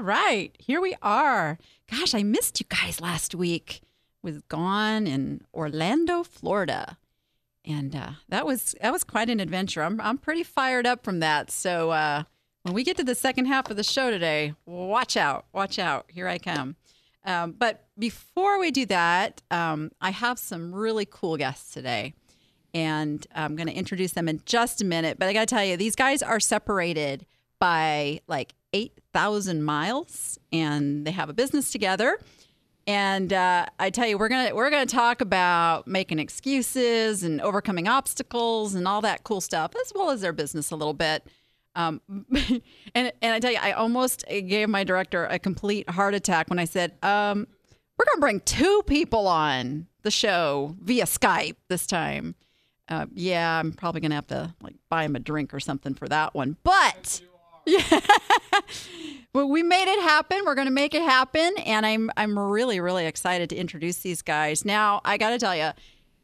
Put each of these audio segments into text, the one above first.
All right, here we are. Gosh, I missed you guys last week. Was gone in Orlando, Florida, and uh, that was that was quite an adventure. I'm I'm pretty fired up from that. So uh, when we get to the second half of the show today, watch out, watch out. Here I come. Um, but before we do that, um, I have some really cool guests today. And I'm going to introduce them in just a minute. But I got to tell you, these guys are separated by like 8,000 miles and they have a business together. And uh, I tell you, we're gonna we're gonna talk about making excuses and overcoming obstacles and all that cool stuff, as well as their business a little bit. Um, and and I tell you, I almost gave my director a complete heart attack when I said, um, "We're gonna bring two people on the show via Skype this time." Uh, yeah, I'm probably gonna have to like buy him a drink or something for that one, but. Yeah. well, we made it happen. We're going to make it happen, and I'm I'm really really excited to introduce these guys. Now, I got to tell you,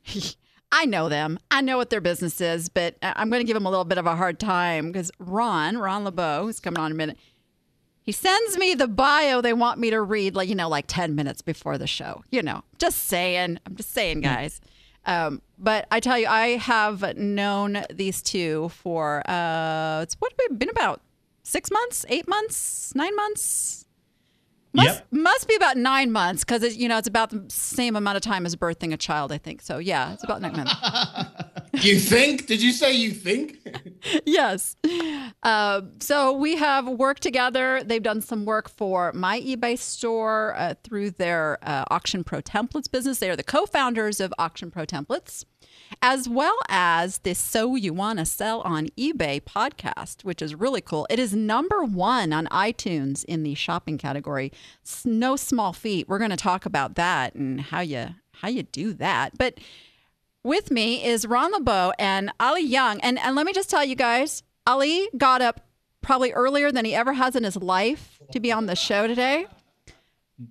I know them. I know what their business is, but I'm going to give them a little bit of a hard time because Ron, Ron LeBeau, who's coming on in a minute, he sends me the bio they want me to read, like, you know, like 10 minutes before the show. You know, just saying. I'm just saying, guys. Um, but I tell you, I have known these two for, uh, it's what, been about six months, eight months, nine months? Must, Yep. must be about nine months because it's you know it's about the same amount of time as birthing a child. I think so. Yeah, it's about nine months. You think? Did you say you think? yes. Uh, so we have worked together. They've done some work for my eBay store uh, through their uh, Auction Pro Templates business. They are the co-founders of Auction Pro Templates, as well as this "So You Want to Sell on eBay" podcast, which is really cool. It is number one on iTunes in the shopping category. It's no small feat. We're going to talk about that and how you how you do that, but. With me is Ron LeBeau and Ali Young. And, and let me just tell you guys, Ali got up probably earlier than he ever has in his life to be on the show today.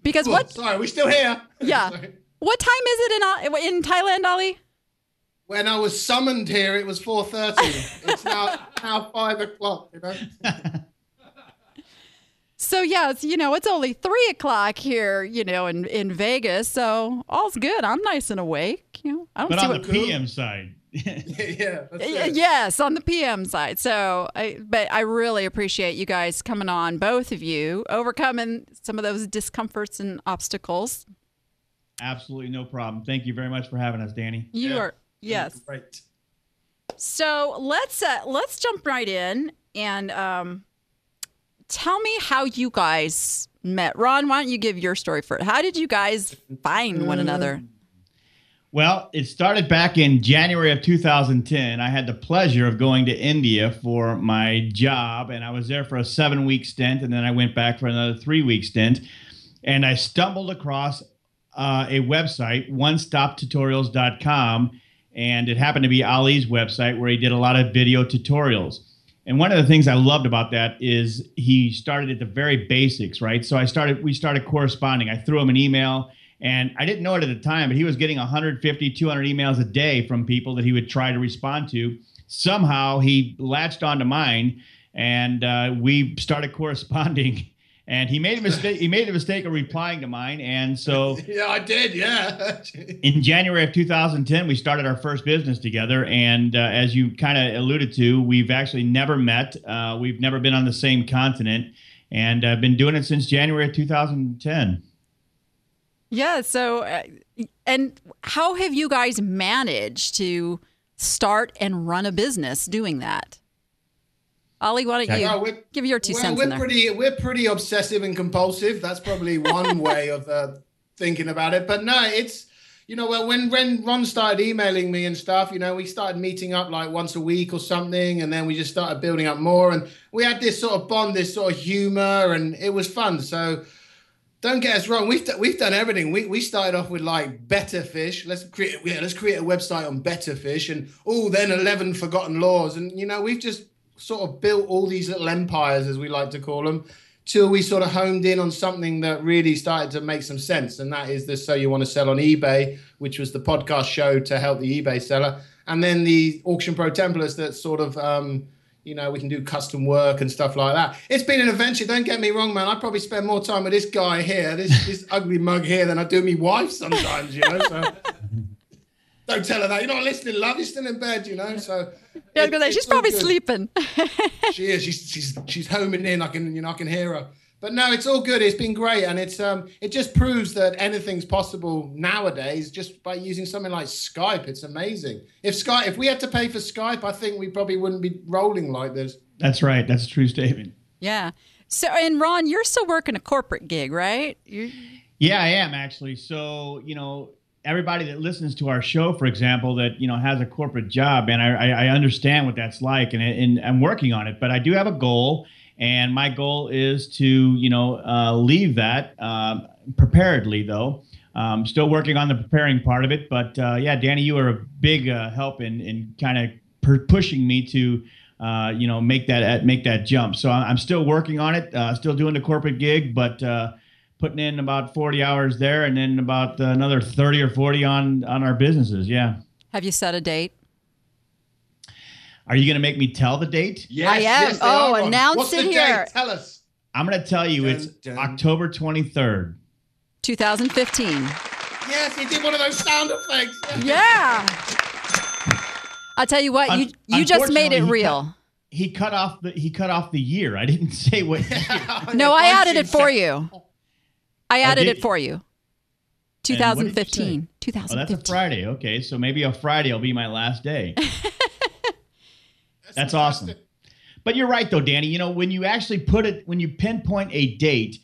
Because Oh, what? sorry, we're still here. Yeah. What time is it in uh, in Thailand, Ali? When I was summoned here, it was 4.30. it's now, now 5 o'clock, you know? So yes, you know it's only three o'clock here, you know, in in Vegas. So all's good. I'm nice and awake. You know, I don't But see on what. the PM side, yeah, that's Yes, on the PM side. So, I, but I really appreciate you guys coming on, both of you, overcoming some of those discomforts and obstacles. absolutely no problem. Thank you very much for having us, Danny. You Yeah. are yes. Right. So let's uh, let's jump right in and um, tell me how you guys met. Ron, why don't you give your story first? How did you guys find one another? Well, it started back in January of 2010. I had the pleasure of going to India for my job, and I was there for a seven week stint, and then I went back for another three week stint. And I stumbled across uh, a website, onestoptutorials.com, and it happened to be Ali's website where he did a lot of video tutorials. And one of the things I loved about that is he started at the very basics, right? So I started, we started corresponding. I threw him an email and I didn't know it at the time, but he was getting 150, 200 emails a day from people that he would try to respond to. Somehow he latched onto mine and uh, we started corresponding. And he made a mistake. He made the mistake of replying to mine. And so Yeah, I did, yeah. in January of 2010, we started our first business together. And uh, as you kind of alluded to, we've actually never met. Uh, we've never been on the same continent. And I've been doing it since January of 2010. Yeah. So, uh, and how have you guys managed to start and run a business doing that? Ali, why don't you Well, give your two well, cents we're in there? pretty we're pretty obsessive and compulsive. That's probably one way of uh, thinking about it. But no, it's you know well when when Ron started emailing me and stuff, you know we started meeting up like once a week or something, and then we just started building up more, and we had this sort of bond, this sort of humor, and it was fun. So. Don't get us wrong. We've d- we've done everything. We we started off with like Better Fish. Let's create yeah, let's create a website on Better Fish, and oh, then eleven forgotten laws, and you know we've just sort of built all these little empires, as we like to call them, till we sort of homed in on something that really started to make some sense, and that is the So You Want to Sell on eBay, which was the podcast show to help the eBay seller, and then the Auction Pro templates that sort of um, you know, we can do custom work and stuff like that. It's been an adventure. Don't get me wrong, man. I probably spend more time with this guy here, this this ugly mug here, than I do me wife sometimes. You know, so don't tell her that. You're not listening, love. You're still in bed. You know, so yeah, I say she's probably good. sleeping. she is. She's she's she's homing in. I can you know I can hear her. But no, it's all good. It's been great, and it's um it just proves that anything's possible nowadays just by using something like Skype. It's amazing. If Skype, if we had to pay for Skype, I think we probably wouldn't be rolling like this. That's right. That's a true statement. Yeah. So, and Ron, you're still working a corporate gig, right? You're... Yeah, I am actually. So, you know, everybody that listens to our show, for example, that you know has a corporate job, and I, I understand what that's like, and, and I'm working on it. But I do have a goal, and my goal is to you know uh, leave that uh, preparedly, though. Um, still working on the preparing part of it, but uh, yeah, Danny, you are a big uh, help in in kind of per- pushing me to uh, you know make that make that jump. So I'm still working on it, uh, still doing the corporate gig, but putting in about 40 hours there and then about another 30 or 40 on on our businesses yeah. Have you set a date? Are you going to make me tell the date? Yes i am. yes, oh announce What's it the here. Date? tell us. I'm going to tell you Dun, it's dun. october 23rd 2015 yes he did one of those sound effects. Yeah. I'll tell you what you Un- you just made it unfortunately, he real. cut- he cut off the he cut off the year. I didn't say what no i added it for you i added did it for you And what did you say? 2015 Oh, that's a 2015 Friday. Okay, so maybe a Friday will be my last day. That's awesome. But you're right, though, Danny. You know, when you actually put it, when you pinpoint a date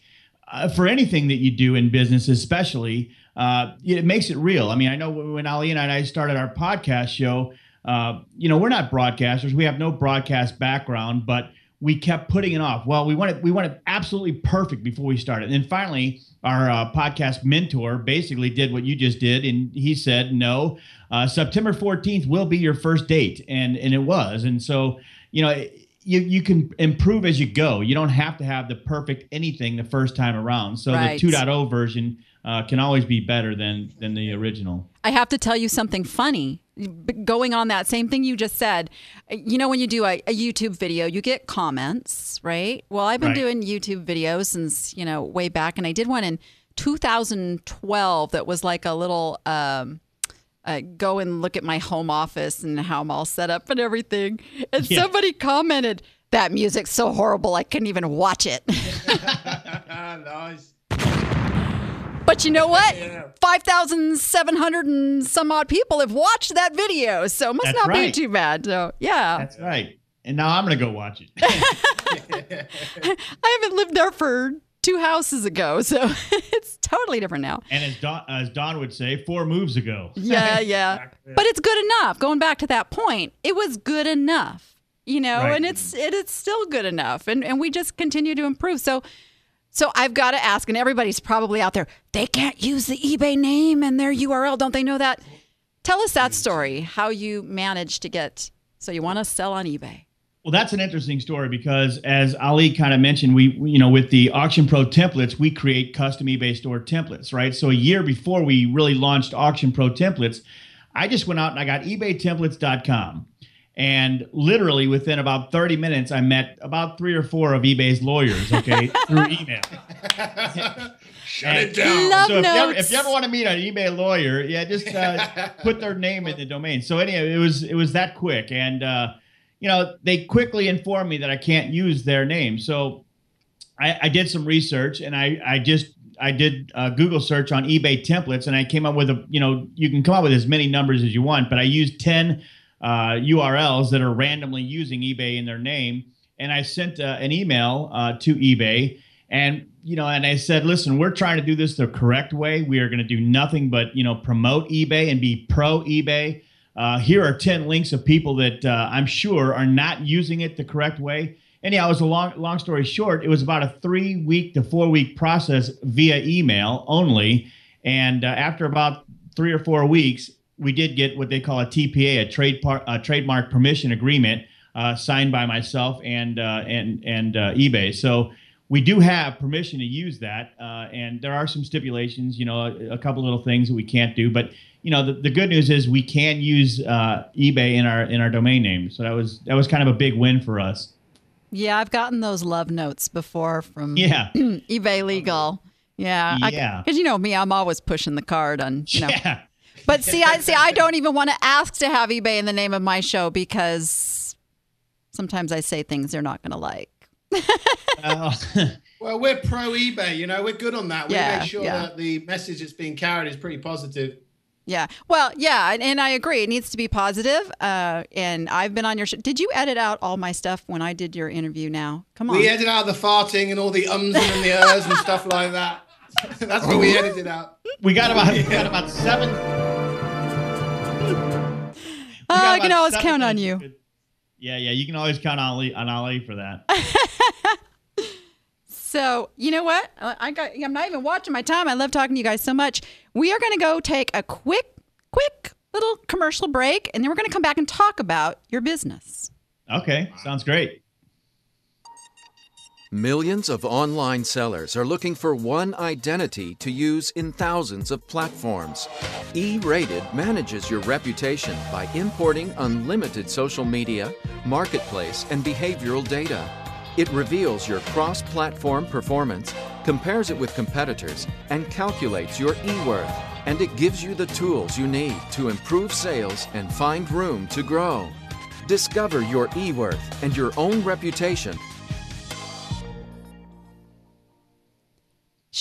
uh, for anything that you do in business, especially, uh, it makes it real. I mean, I know when Ali and I started our podcast show, uh, you know, we're not broadcasters. We have no broadcast background, but we kept putting it off. Well, we wanted we wanted absolutely perfect before we started. And then finally, our uh, podcast mentor basically did what you just did, and he said, "No, uh, September 14th will be your first date," and and it was. And so, you know. You, you can improve as you go. You don't have to have the perfect anything the first time around. So Right. the 2.0 version uh, can always be better than than the original. I have to tell you something funny. Going on that same thing you just said, you know, when you do a, a YouTube video, you get comments, right? Well, I've been Right. doing YouTube videos since, you know, way back. And I did one in 2012 that was like a little um, uh, go and look at my home office and how I'm all set up and everything. And Yeah. somebody commented, that music's so horrible, I couldn't even watch it. nice. But you know what? Yeah. 5,700 and some odd people have watched that video. So it must That's not right. be too bad. So, yeah. That's right. And now I'm going to go watch it. I haven't lived there for two houses ago. So it's totally different now. and as Don, as Don would say, four moves ago. Yeah, yeah. But it's good enough. Going back to that point, it was good enough, you know, Right. and it's it is still good enough. And and we just continue to improve. So so I've got to ask, and everybody's probably out there, they can't use the eBay name and their URL. Don't they know that? Tell us that story, how you managed to get so you want to sell on eBay. Well, that's an interesting story because, as Ali kind of mentioned, we, we- you know, with the Auction Pro templates, we create custom eBay store templates, right? So a year before we really launched Auction Pro templates, I just went out and I got eBaytemplates.com. And literally within about 30 minutes, I met about three or four of eBay's lawyers, okay, through email. Shut it down. Love so if you, ever, if you ever want to meet an eBay lawyer, yeah, just uh, put their name in the domain. So anyway, it was it was that quick, and uh, you know they quickly informed me that I can't use their name. So I, I did some research, and I I just I did a Google search on eBay templates, and I came up with a you know you can come up with as many numbers as you want, but I used ten uh, URLs that are randomly using eBay in their name, and I sent uh, an email uh, to eBay, and you know, and I said, listen, we're trying to do this the correct way. We are going to do nothing but you know promote eBay and be pro eBay. Uh, here are ten links of people that uh, I'm sure are not using it the correct way. Anyhow, it was a long, long story short. It was about a three week to four week process via email only, and uh, after about three or four weeks, we did get what they call a TPA, a trade par- a trademark permission agreement, uh, signed by myself and uh, and and uh, eBay. So we do have permission to use that, uh, and there are some stipulations. You know, a, a, couple little things that we can't do, but you know, the, the good news is we can use uh, eBay in our in our domain name. So that was that was kind of a big win for us. Yeah, I've gotten those love notes before from yeah eBay legal. Yeah, yeah. Because you know me, I'm always pushing the card on. You know. Yeah. But see, I see. I don't even want to ask to have eBay in the name of my show because sometimes I say things they're not going to like. uh, well, we're pro eBay. You know, we're good on that. We yeah, make sure yeah. that the message that's being carried is pretty positive. Yeah. Well, yeah, and, and, I agree. It needs to be positive. Uh, and I've been on your show. Did you edit out all my stuff when I did your interview? Now, come on. We edited out the farting and all the ums and the ers and stuff like that. That's what we edited out. We got about we got about seven. Oh, I can always count on you. Yeah, yeah, you can always count on Ali, on Ali for that. so you know what? I got. I'm not even watching my time. I love talking to you guys so much. We are going to go take a quick, quick little commercial break, and then we're going to come back and talk about your business. Okay, sounds great. Millions of online sellers are looking for one identity to use in thousands of platforms. E Rated manages your reputation by importing unlimited social media, marketplace, and behavioral data. It reveals your cross platform performance, compares it with competitors, and calculates your e worth. And it gives you the tools you need to improve sales and find room to grow. Discover your e worth and your own reputation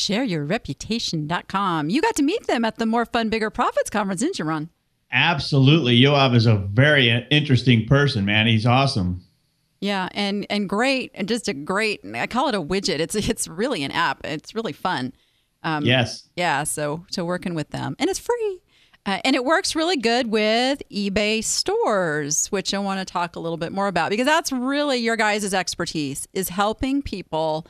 shareyourreputation.com. You got to meet them at the More Fun, Bigger Profits conference, didn't you, Ron? Absolutely. Yoav is a very interesting person, man. He's awesome. Yeah, and and great, and just a great. I call it a widget. It's it's really an app. It's really fun. Um, yes. Yeah. So so working with them, and it's free, uh, and it works really good with eBay stores, which I want to talk a little bit more about because that's really your guys' expertise is helping people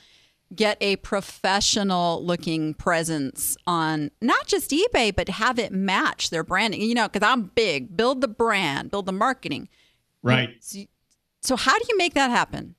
get a professional looking presence on not just eBay, but have it match their branding. You know, because I'm big, build the brand, build the marketing. Right. So, so, how do you make that happen?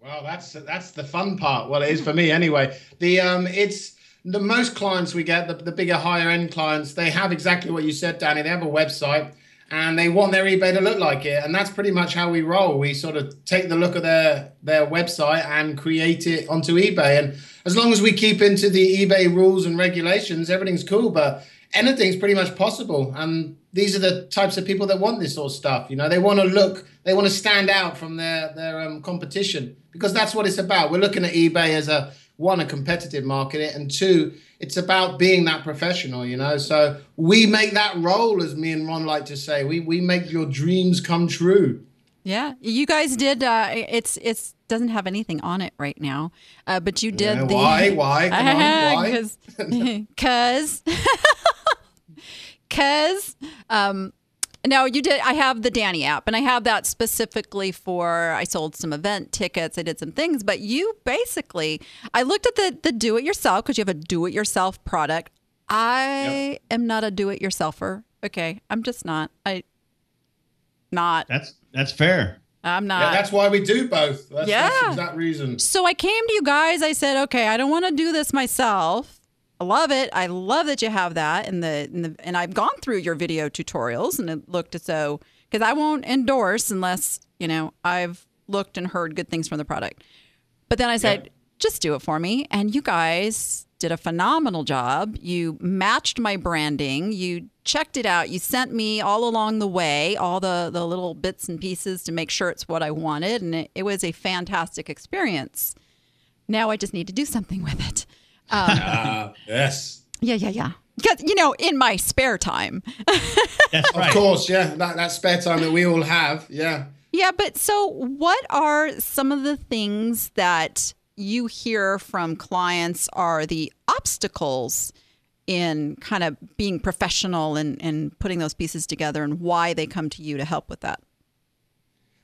Well, that's that's the fun part. Well, it is for me anyway. The um, it's the most clients we get, the, the bigger higher end clients, they have exactly what you said, Danny. They have a website and they want their eBay to look like it. And that's pretty much how we roll. We sort of take the look of their their website and create it onto eBay. And as long as we keep into the eBay rules and regulations, everything's cool. But anything's pretty much possible. And these are the types of people that want this sort of stuff. You know, they want to look, they want to stand out from their their um, competition because that's what it's about. We're looking at eBay as a one a competitive market, and two it's about being that professional, you know. So we make that role, as me and Ron like to say. We we make your dreams come true. Yeah, you guys did. Uh, it's it's doesn't have anything on it right now, uh, but you did yeah, the why why Come on, why because because um no, you did. I have the Danny app, and I have that specifically for. I sold some event tickets. I did some things, but you basically, I looked at the the do it yourself because you have a do it yourself product. I yep. am not a do it yourselfer. Okay, I'm just not. I not. That's that's fair. I'm not. Yeah, that's why we do both. That's, yeah, that's that reason. So I came to you guys. I said, okay, I don't want to do this myself. I love it. I love that you have that in the, in the and I've gone through your video tutorials and it looked as though because I won't endorse unless you know I've looked and heard good things from the product. But then I said, yeah. just do it for me, and you guys did a phenomenal job. You matched my branding. You checked it out. You sent me all along the way all the the little bits and pieces to make sure it's what I wanted, and it, it was a fantastic experience. Now I just need to do something with it. Um, uh, yes. Yeah, yeah, yeah. Because you know, in my spare time. That's right. Of course, yeah. That that spare time that we all have, yeah. Yeah, but so what are some of the things that you hear from clients are the obstacles in kind of being professional and, and putting those pieces together and why they come to you to help with that?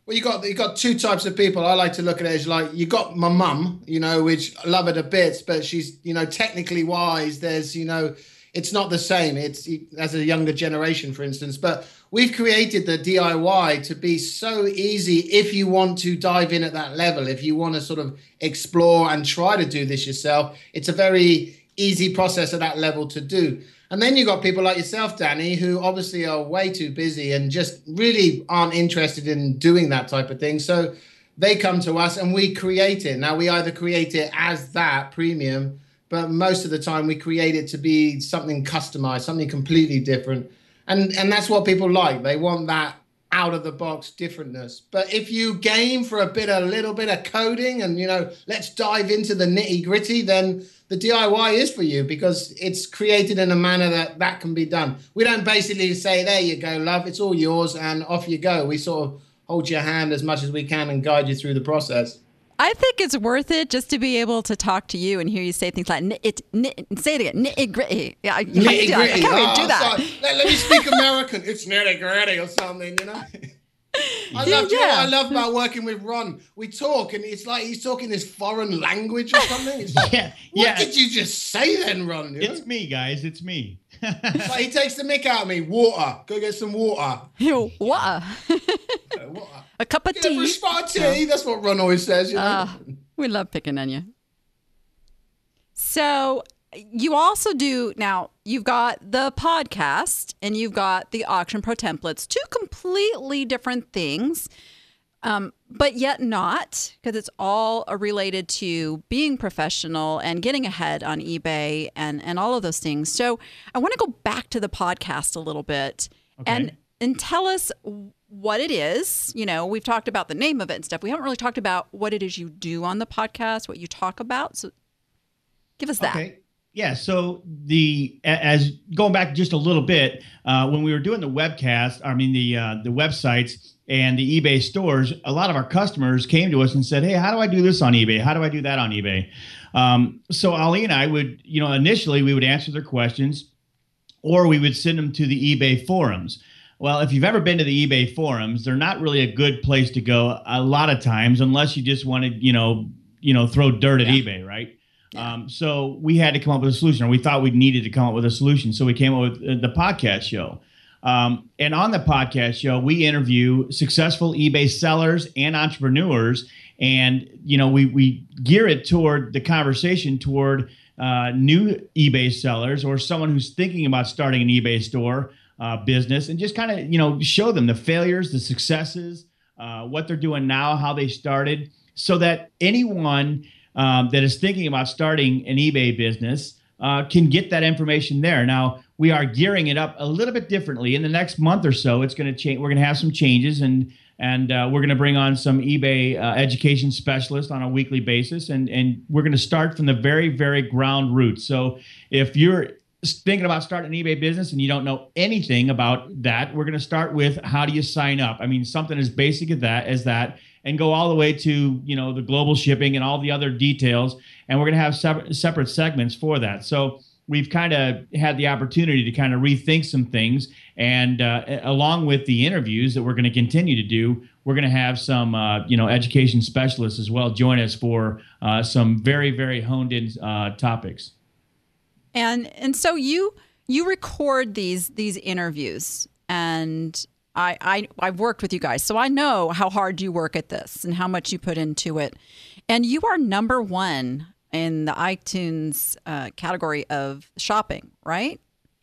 Well, you got you got two types of people. I like to look at it as like you got my mum, you know, which I love her to bits, but she's you know technically wise. There's you know it's not the same. It's as a younger generation, for instance. But we've created the DIY to be so easy if you want to dive in at that level. If you want to sort of explore and try to do this yourself, it's a very easy process at that level to do. And then you've got people like yourself, Danny, who obviously are way too busy and just really aren't interested in doing that type of thing. So they come to us and we create it. Now we either create it as that premium, but most of the time we create it to be something customized, something completely different. And and that's what people like. They want that out of the box differentness. But if you game for a bit a little bit of coding and you know, let's dive into the nitty gritty, then the DIY is for you because it's created in a manner that that can be done. We don't basically say, there you go, love, it's all yours, and off you go. We sort of hold your hand as much as we can and guide you through the process. I think it's worth it just to be able to talk to you and hear you say things like it, say it again, nitty gritty. Yeah, nitty gritty. I can't oh, do that. Oh, let, let, me speak American. it's nitty gritty or something, you know. I yeah, love, yeah. what I love about working with Ron? We talk, and it's like he's talking this foreign language or something. It's like, yeah, what yeah. did you just say then, Ron? You know? It's me, guys. It's me. like he takes the mick out of me. Water. Go get some water. Yo, water. water. A cup of tea. A tea. That's what Ron always says. You know? Uh, we love picking on you. So you also do now you've got the podcast and you've got the auction pro templates two completely different things um, but yet not because it's all related to being professional and getting ahead on ebay and and all of those things. So i want to go back to the podcast a little bit okay. and and tell us what it is. You know we've talked about the name of it and stuff. We haven't really talked about what it is you do on the podcast what you talk about. So give us that. Okay yeah. So the as going back just a little bit, uh, when we were doing the webcast, I mean the uh, the websites and the eBay stores, a lot of our customers came to us and said, "Hey, how do I do this on eBay? How do I do that on eBay?" Um, so Ali and I would, you know, initially we would answer their questions, or we would send them to the eBay forums. Well, if you've ever been to the eBay forums, they're not really a good place to go a lot of times, unless you just want to, you know, you know, throw dirt at yeah. eBay, right? Yeah. Um, so we had to come up with a solution, or we thought we needed to come up with a solution. So we came up with uh, the podcast show. Um, and on the podcast show, we interview successful eBay sellers and entrepreneurs, and you know we we gear it toward the conversation toward uh, new eBay sellers or someone who's thinking about starting an eBay store uh, business, and just kind of you know show them the failures, the successes, uh, what they're doing now, how they started, so that anyone um, that is thinking about starting an eBay business uh, can get that information there. Now we are gearing it up a little bit differently. In the next month or so, it's going to change. We're going to have some changes, and and uh, we're going to bring on some eBay uh, education specialists on a weekly basis, and and we're going to start from the very very ground roots. So if you're thinking about starting an eBay business and you don't know anything about that, we're going to start with how do you sign up? I mean, something as basic as that as that and go all the way to you know the global shipping and all the other details. And we're going to have separate, segments for that. So we've kind of had the opportunity to kind of rethink some things. And uh, along with the interviews that we're going to continue to do we're going to have some uh, you know education specialists as well join us for uh, some very very honed in uh, topics. And and so you you record these these interviews. And I, I I've worked with you guys, so I know how hard you work at this and how much you put into it. And you are number one in the iTunes uh, category of shopping, right?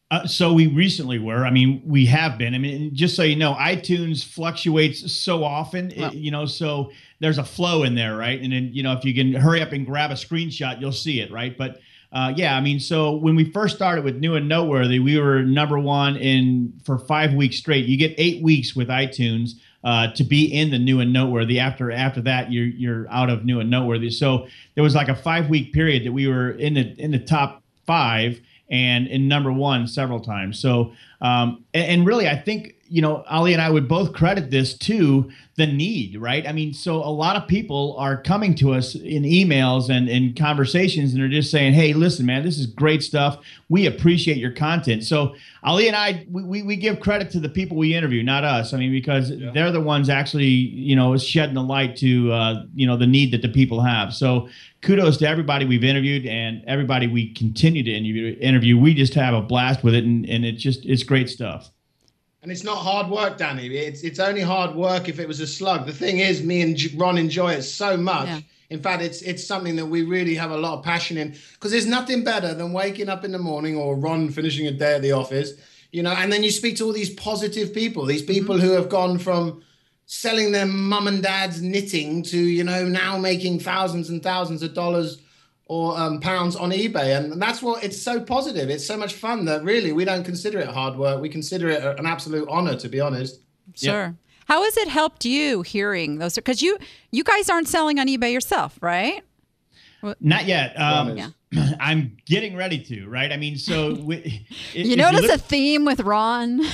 Uh, so we recently were. I mean, we have been. I mean, just so you know, iTunes fluctuates so often. It, you know, so there's a flow in there, right? And then you know, if you can hurry up and grab a screenshot, you'll see it, right? But uh, yeah, I mean, so when we first started with New and Noteworthy, we were number one in for five weeks straight. You get eight weeks with iTunes uh, to be in the New and Noteworthy. After after that, you're you're out of New and Noteworthy. So there was like a five week period that we were in the in the top five and in number one several times. So um, and, and really, I think you know, Ali and I would both credit this to the need, right? I mean, so a lot of people are coming to us in emails and in conversations and they're just saying, hey, listen, man, this is great stuff. We appreciate your content. So Ali and I, we, we give credit to the people we interview, not us. I mean, because yeah. they're the ones actually, you know, shedding the light to, uh, you know, the need that the people have. So kudos to everybody we've interviewed and everybody we continue to interview. interview. We just have a blast with it and, and it's just, it's great stuff. And it's not hard work, Danny. It's it's only hard work if it was a slug. The thing is, me and Ron enjoy it so much. Yeah. In fact, it's it's something that we really have a lot of passion in because there's nothing better than waking up in the morning or Ron finishing a day at the office, you know, and then you speak to all these positive people, these people mm-hmm. who have gone from selling their mum and dad's knitting to you know now making thousands and thousands of dollars or um, pounds on eBay. And that's what it's so positive. It's so much fun that really we don't consider it hard work. We consider it an absolute honor, to be honest. Sure. Yep. How has it helped you hearing those? Because you you guys aren't selling on eBay yourself, right? Not yet. Um, yeah. I'm getting ready to. Right. I mean, so we, you notice you look- a theme with Ron.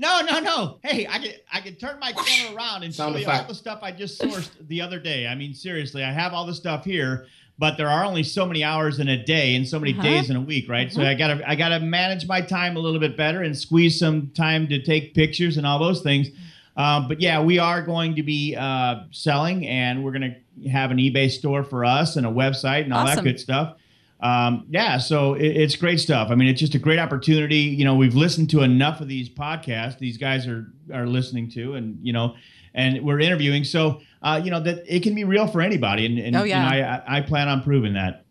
No, no, no. Hey, I can I can turn my camera around and Sound show you all the stuff I just sourced the other day. I mean, seriously, I have all the stuff here but there are only so many hours in a day and so many uh-huh. days in a week, right? Uh-huh. So I gotta I gotta manage my time a little bit better and squeeze some time to take pictures and all those things. Um, but yeah, we are going to be uh, selling, and we're going to have an eBay store for us and a website and all awesome. that good stuff. Um, yeah, so it, it's great stuff. I mean, it's just a great opportunity. You know, we've listened to enough of these podcasts. These guys are are listening to, and you know, and we're interviewing. So uh, you know that it can be real for anybody, and, and, oh, yeah. and I, I plan on proving that.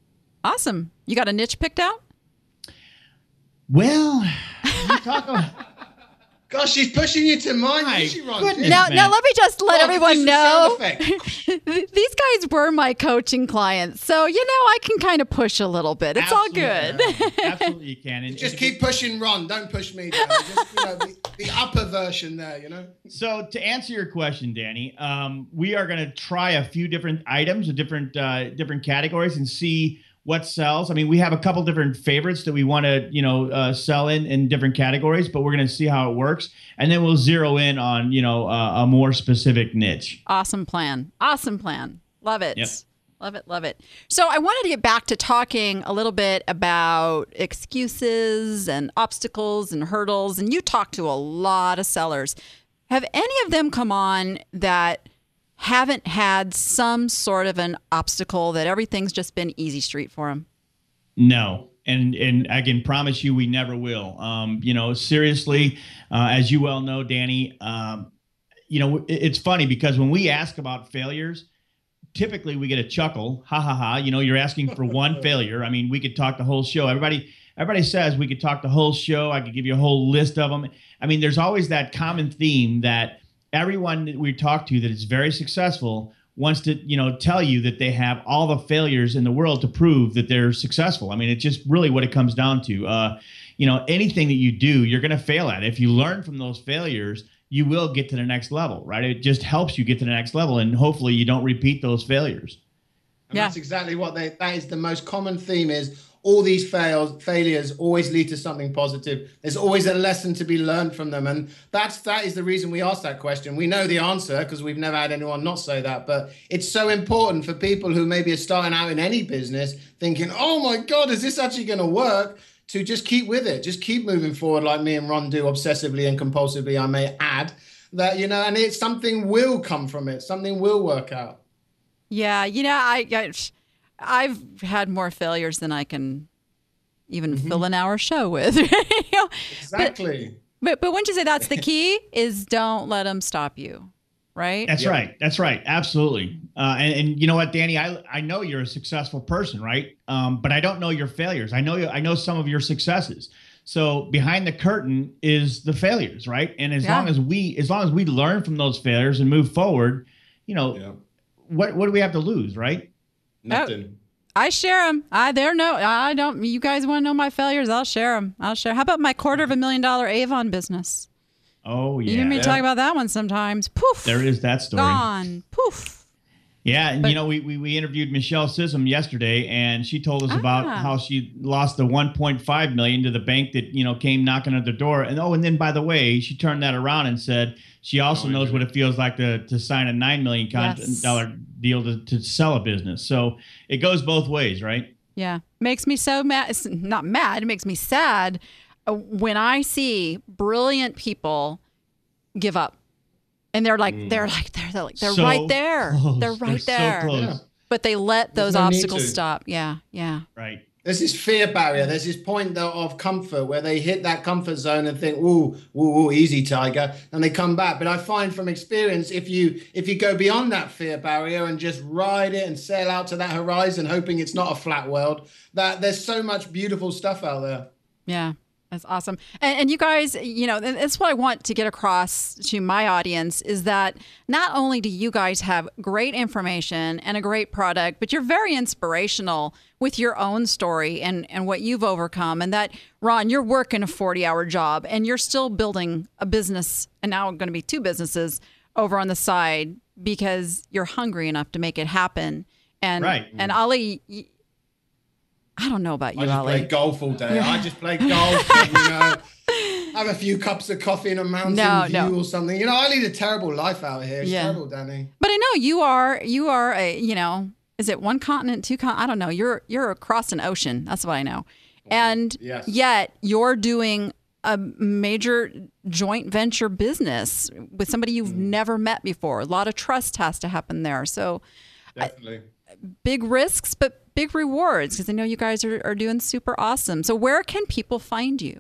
Awesome. You got a niche picked out? Well, talk. Gosh, she's pushing you to mine. now, now let me just let everyone know. These guys were my coaching clients, so you know I can kind of push a little bit. It's Absolutely. all good. Absolutely, you can. And, just and keep pushing Ron. Don't push me. Down. Just, you know, the, the, upper version there. You know. So to answer your question, Danny, um, we are going to try a few different items, different uh, different categories, and see what sells. I mean, we have a couple different favorites that we want to, you know, uh, sell in in different categories, but we're going to see how it works, and then we'll zero in on, you know, uh, a more specific niche. Awesome plan. Awesome plan. Love it. Yep. Love it, love it. So I wanted to get back to talking a little bit about excuses and obstacles and hurdles. And you talk to a lot of sellers. Have any of them come on that haven't had some sort of an obstacle that everything's just been easy street for them? No. And, and I can promise you we never will. Um, you know, seriously, uh, as you well know, Danny, um, you know, it's funny because when we ask about failures, typically we get a chuckle, ha ha ha. You know, you're asking for one failure. I mean, we could talk the whole show. Everybody, everybody says we could talk the whole show. I could give you a whole list of them. I mean, there's always that common theme that everyone that we talk to that is very successful wants to you know tell you that they have all the failures in the world to prove that they're successful i mean it's just really what it comes down to uh, you know anything that you do you're going to fail at if you learn from those failures you will get to the next level right? It just helps you get to the next level and hopefully you don't repeat those failures. And yeah. that's exactly what they that is the most common theme is all these fails failures always lead to something positive. There's always a lesson to be learned from them. And that's that is the reason we asked that question. We know the answer because we've never had anyone not say that but it's so important for people who maybe are starting out in any business thinking oh my god is this actually going to work to just keep with it just keep moving forward like me and ron do obsessively and compulsively i may add that you know and it's something will come from it something will work out yeah you know i, I I've had more failures than I can even mm-hmm. fill an hour show with. you know? Exactly. But, but but wouldn't you say that's the key? is don't let them stop you, right? That's yep. right. That's right. Absolutely. Uh, and, and you know what, Danny, I I know you're a successful person, right? Um, but I don't know your failures. I know you. I know some of your successes. So behind the curtain is the failures, right? And as yeah. long as we as long as we learn from those failures and move forward, you know, yeah. what what do we have to lose, right? Nothing. Oh, I share them. I there no. I don't. You guys want to know my failures? I'll share them. I'll share. How about my quarter of a million dollar Avon business? Oh yeah. You hear me yeah. talk about that one sometimes. Poof. There is that story. Gone. Poof. Yeah, and but, you know, we, we we interviewed Michelle Sissom yesterday, and she told us ah. about how she lost the 1.5 million to the bank that you know came knocking at the door. And oh, and then by the way, she turned that around and said she also oh, knows what it feels like to to sign a nine million dollar yes. deal to, to sell a business. So it goes both ways, right? Yeah, makes me so mad. It's not mad. It makes me sad when I see brilliant people give up and they're like mm. they're like they're, they're like they're so right there. close. they're right they're there. so but they let those no obstacles stop. Yeah yeah. Right. There's this fear barrier. There's this point of comfort where they hit that comfort zone and think ooh ooh, ooh easy tiger and they come back. But i find from experience if you if you go beyond that fear barrier and just ride it and sail out to that horizon hoping it's not a flat world that there's so much beautiful stuff out there. Yeah that's awesome. And, and, you guys, you know, that's what I want to get across to my audience is that not only do you guys have great information and a great product, but you're very inspirational with your own story and, and what you've overcome. And that, Ron, you're working a 40 hour job and you're still building a business, and now going to be two businesses over on the side because you're hungry enough to make it happen. And, right. and Ali, I don't know about you, I just Ali. play golf all day. I just play golf. and, you know, have a few cups of coffee in a mountain no, view no. or something. You know, I lead a terrible life out here. It's yeah. terrible, Danny. But I know you are. You are a. You know, is it one continent, two con? I don't know. You're you're across an ocean. That's what I know. And yes. yet you're doing a major joint venture business with somebody you've mm. never met before. A lot of trust has to happen there. So, definitely. I, big risks, but big rewards because I know you guys are, are doing super awesome. So, where can people find you?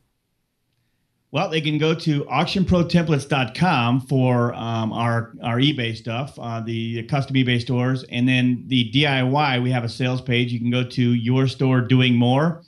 Well, they can go to auctionprotemplates.com for um, our, our eBay stuff, uh, the custom eBay stores. And then the DIY, we have a sales page. You can go to your store doing more.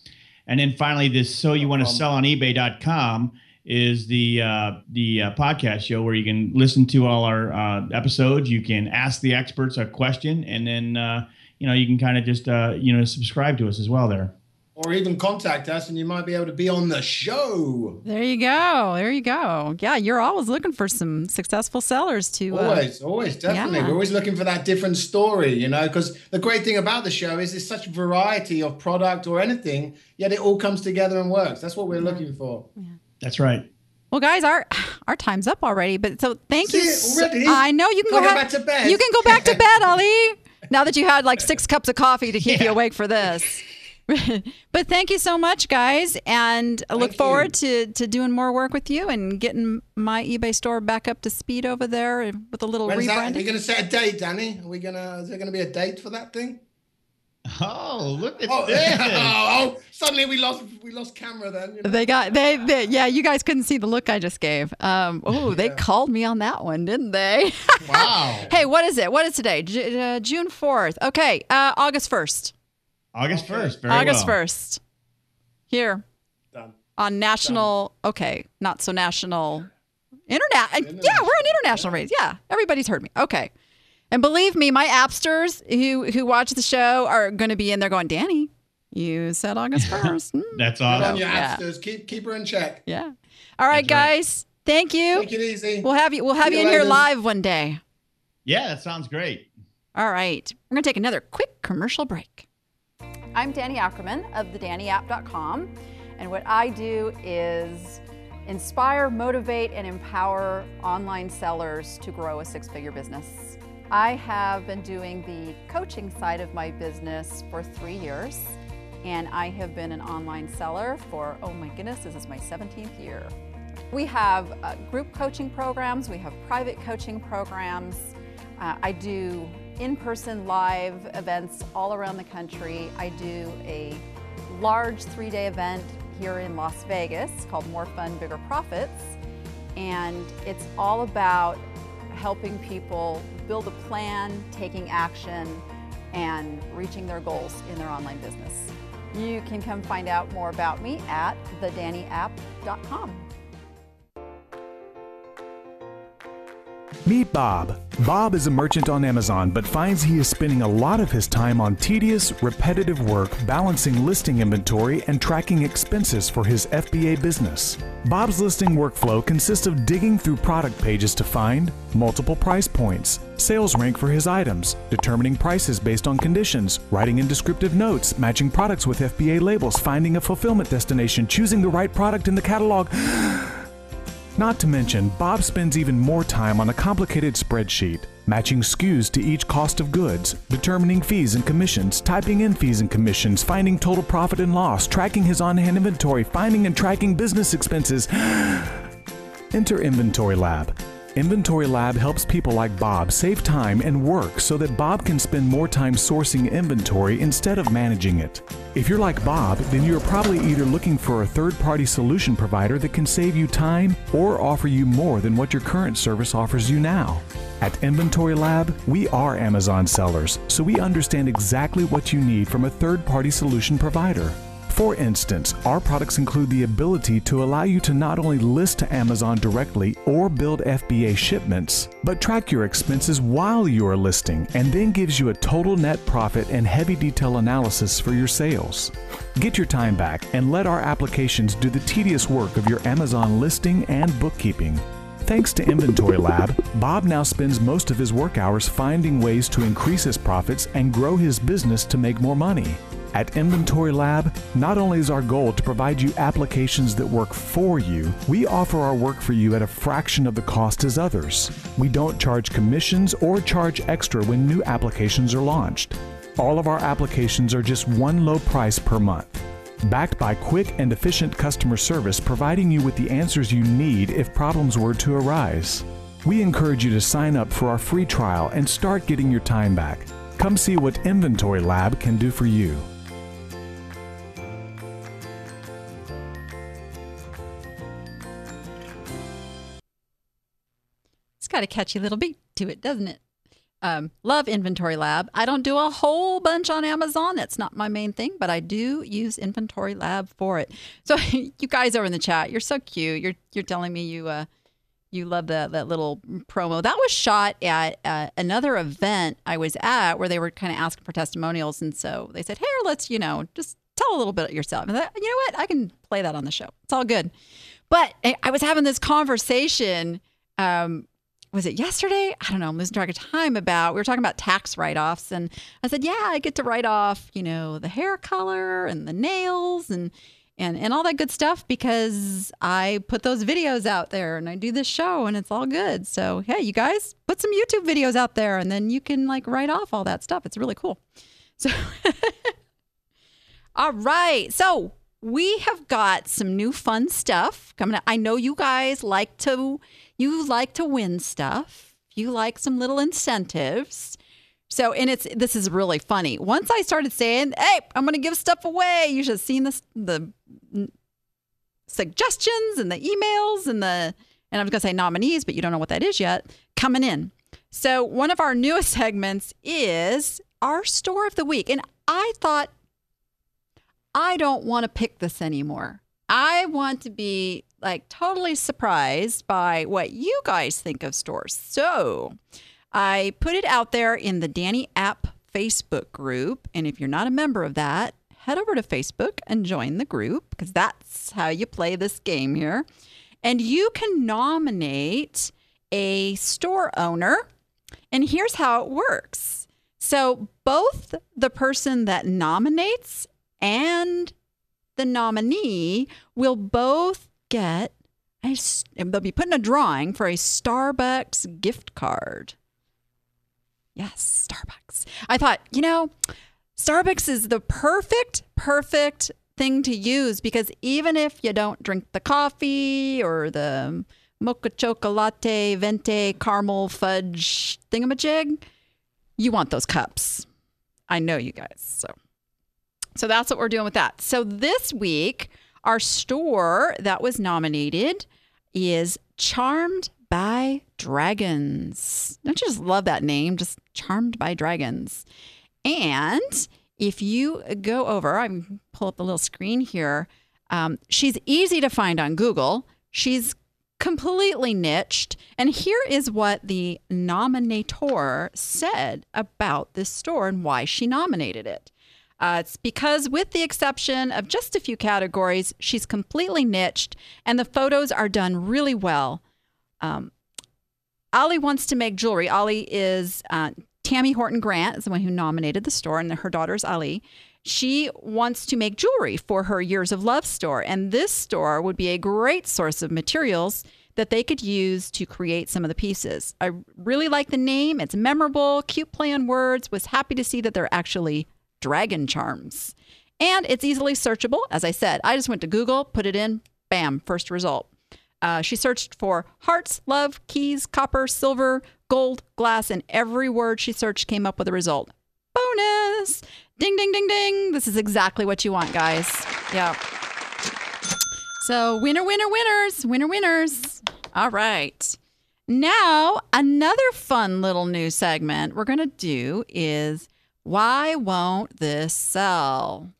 And then finally, this So You Want to Sell on eBay.com is the uh, the uh, podcast show where you can listen to all our uh, episodes. You can ask the experts a question, and then uh, you know, you can kind of just, uh, you know, subscribe to us as well there. Or even contact us and you might be able to be on the show. There you go. There you go. Yeah, you're always looking for some successful sellers to. Uh, always, always, definitely. Yeah. We're always looking for that different story, you know, because the great thing about the show is there's such variety of product or anything, yet it all comes together and works. That's what we're yeah. looking for. Yeah. That's right. Well, guys, our our time's up already. But so thank you. already? I know you can go, go back to bed. You can go back to bed, Ali now that you had like six cups of coffee to keep yeah. you awake for this. but thank you so much, guys, and I look forward to to doing more work with you and getting my eBay store back up to speed over there with a little When's rebranding. Are you going to set a date, Danny? Are we gonna? Is there going to be a date for that thing? Oh, look at oh, this! oh, oh, suddenly we lost we lost camera. Then you know? they got they, they yeah. You guys couldn't see the look I just gave. Um, oh, yeah. they called me on that one, didn't they? wow. hey, what is it? What is today? J- uh, June fourth. Okay, uh, August first. August first. August well. first. Here. Done. On national. Done. Okay, not so national. Internet. Yeah, we're on international yeah. rates. Yeah, everybody's heard me. Okay. And believe me, my appsters who who watch the show are going to be in there going, Danny, you said August first. Mm. That's awesome. Your yeah. keep keep her in check. Yeah. All right, That's guys. Right. Thank you. Take it easy. We'll have you. We'll have See you in here live one day. Yeah, that sounds great. All right, we're gonna take another quick commercial break. I'm Danny Ackerman of thedannyapp.com, and what I do is inspire, motivate, and empower online sellers to grow a six-figure business. I have been doing the coaching side of my business for three years, and I have been an online seller for, oh my goodness, this is my 17th year. We have uh, group coaching programs, we have private coaching programs. Uh, I do in-person live events all around the country. I do a large three-day event here in Las Vegas called More Fun, Bigger Profits. And it's all about helping people build a plan, taking action, and reaching their goals in their online business. You can come find out more about me at thedannyapp.com. Meet Bob. Bob is a merchant on Amazon, but finds he is spending a lot of his time on tedious, repetitive work balancing listing inventory and tracking expenses for his FBA business. Bob's listing workflow consists of digging through product pages to find multiple price points, sales rank for his items, determining prices based on conditions, writing in descriptive notes, matching products with FBA labels, finding a fulfillment destination, choosing the right product in the catalog. Not to mention, Bob spends even more time on a complicated spreadsheet, matching SKUs to each cost of goods, determining fees and commissions, typing in fees and commissions, finding total profit and loss, tracking his on hand inventory, finding and tracking business expenses. Enter Inventory Lab. Inventory Lab helps people like Bob save time and work so that Bob can spend more time sourcing inventory instead of managing it. If you're like Bob, then you're probably either looking for a third party solution provider that can save you time or offer you more than what your current service offers you now. At Inventory Lab, we are Amazon sellers, so we understand exactly what you need from a third party solution provider. For instance, our products include the ability to allow you to not only list to Amazon directly or build FBA shipments, but track your expenses while you are listing and then gives you a total net profit and heavy detail analysis for your sales. Get your time back and let our applications do the tedious work of your Amazon listing and bookkeeping. Thanks to Inventory Lab, Bob now spends most of his work hours finding ways to increase his profits and grow his business to make more money. At Inventory Lab, not only is our goal to provide you applications that work for you, we offer our work for you at a fraction of the cost as others. We don't charge commissions or charge extra when new applications are launched. All of our applications are just one low price per month. Backed by quick and efficient customer service, providing you with the answers you need if problems were to arise. We encourage you to sign up for our free trial and start getting your time back. Come see what Inventory Lab can do for you. Got a catchy little beat to it, doesn't it? Um, love Inventory Lab. I don't do a whole bunch on Amazon. That's not my main thing, but I do use Inventory Lab for it. So you guys over in the chat, you're so cute. You're you're telling me you uh you love that that little promo. That was shot at uh, another event I was at where they were kind of asking for testimonials, and so they said, "Here, let's you know just tell a little bit yourself." And you know what? I can play that on the show. It's all good. But I I was having this conversation. Um, was it yesterday? I don't know. I'm losing track of time. About we were talking about tax write offs, and I said, yeah, I get to write off, you know, the hair color and the nails and and and all that good stuff because I put those videos out there and I do this show and it's all good. So hey, you guys, put some YouTube videos out there, and then you can like write off all that stuff. It's really cool. So, all right, so. We have got some new fun stuff coming up. I know you guys like to you like to win stuff. You like some little incentives. So, and it's this is really funny. Once I started saying, "Hey, I'm going to give stuff away," you should have seen this the suggestions and the emails and the and I was going to say nominees, but you don't know what that is yet coming in. So, one of our newest segments is our store of the week, and I thought I don't want to pick this anymore. I want to be like totally surprised by what you guys think of stores. So I put it out there in the Danny App Facebook group. And if you're not a member of that, head over to Facebook and join the group because that's how you play this game here. And you can nominate a store owner. And here's how it works. So both the person that nominates and the nominee will both get a, they'll be putting a drawing for a Starbucks gift card. Yes, Starbucks. I thought, you know, Starbucks is the perfect, perfect thing to use because even if you don't drink the coffee or the mocha chocolate venti caramel fudge thingamajig, you want those cups. I know you guys. So so that's what we're doing with that. So this week, our store that was nominated is Charmed by Dragons. Don't you just love that name? Just Charmed by Dragons. And if you go over, I'm pull up the little screen here. Um, she's easy to find on Google. She's completely niched. And here is what the nominator said about this store and why she nominated it. Uh, it's because, with the exception of just a few categories, she's completely niched and the photos are done really well. Um, Ollie wants to make jewelry. Ollie is uh, Tammy Horton Grant, is the one who nominated the store, and her daughter is Ali. She wants to make jewelry for her Years of Love store, and this store would be a great source of materials that they could use to create some of the pieces. I really like the name. It's memorable, cute play on words. Was happy to see that they're actually dragon charms. And it's easily searchable. As I said, I just went to Google, put it in, bam, first result. Uh, she searched for hearts, love, keys, copper, silver, gold, glass, and every word she searched came up with a result. Bonus! Ding, ding, ding, ding. This is exactly what you want, guys. Yeah. So, winner, winner, winners, winner, winners. All right. Now, another fun little new segment we're going to do is why won't this sell?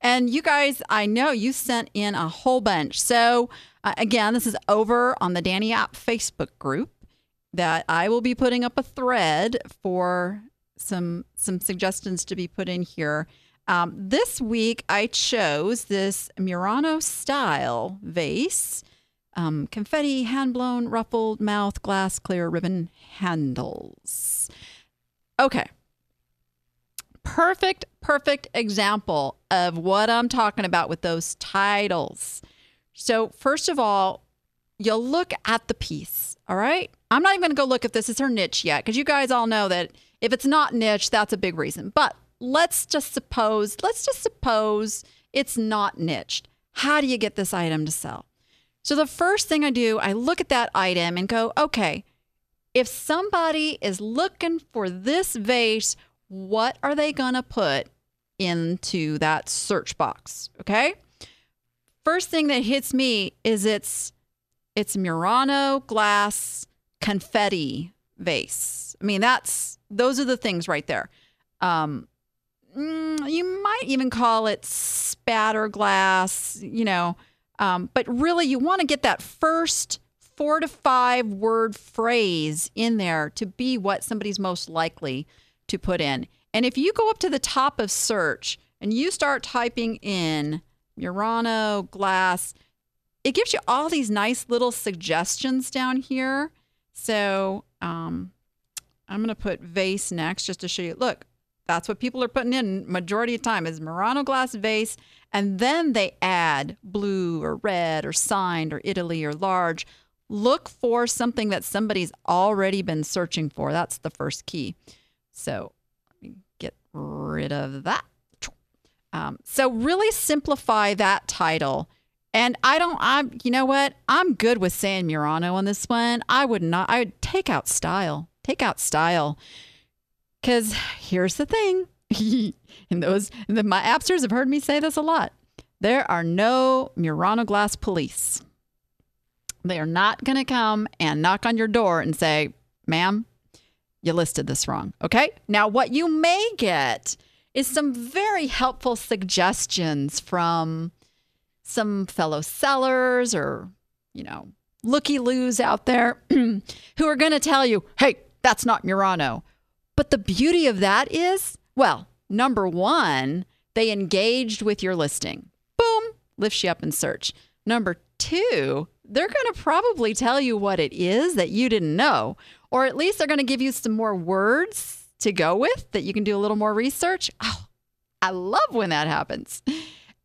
And you guys, I know you sent in a whole bunch. So, uh, again, this is over on the Danny App Facebook group that I will be putting up a thread for some some suggestions to be put in here. Um, this week, I chose this Murano style vase, um, confetti, hand blown, ruffled mouth, glass, clear ribbon handles. Okay, perfect, perfect example of what I'm talking about with those titles. So, first of all, you'll look at the piece, all right? I'm not even going to go look if this is her niche yet because you guys all know that if it's not niche, that's a big reason. But let's just suppose, let's just suppose it's not niched. How do you get this item to sell? So, the first thing I do, I look at that item and go, okay, if somebody is looking for this vase what are they going to put into that search box? Okay. First thing that hits me is it's it's Murano glass confetti vase. I mean, that's those are the things right there. Um, mm, you might even call it spatter glass, you know, um, but really you want to get that first four to five word phrase in there to be what somebody's most likely to put in. And if you go up to the top of search and you start typing in Murano glass, it gives you all these nice little suggestions down here. So um, I'm going to put vase next just to show you. Look, that's what people are putting in majority of time is Murano glass vase. And then they add blue or red or signed or Italy or large. Look for something that somebody's already been searching for. That's the first key. So let me get rid of that. Um, so really simplify that title. And I don't, I'm, you know what? I'm good with saying Murano on this one. I would not, I would take out style, take out style. Because here's the thing. and those, the, my appsters have heard me say this a lot. There are no Murano glass police. They are not going to come and knock on your door and say, ma'am, you listed this wrong. Okay. Now, what you may get is some very helpful suggestions from some fellow sellers or, you know, looky loos out there who are going to tell you, hey, that's not Murano. But the beauty of that is, well, number one, they engaged with your listing. Boom, lifts you up in search. Number two, they're going to probably tell you what it is that you didn't know, or at least they're going to give you some more words to go with that you can do a little more research. Oh, I love when that happens.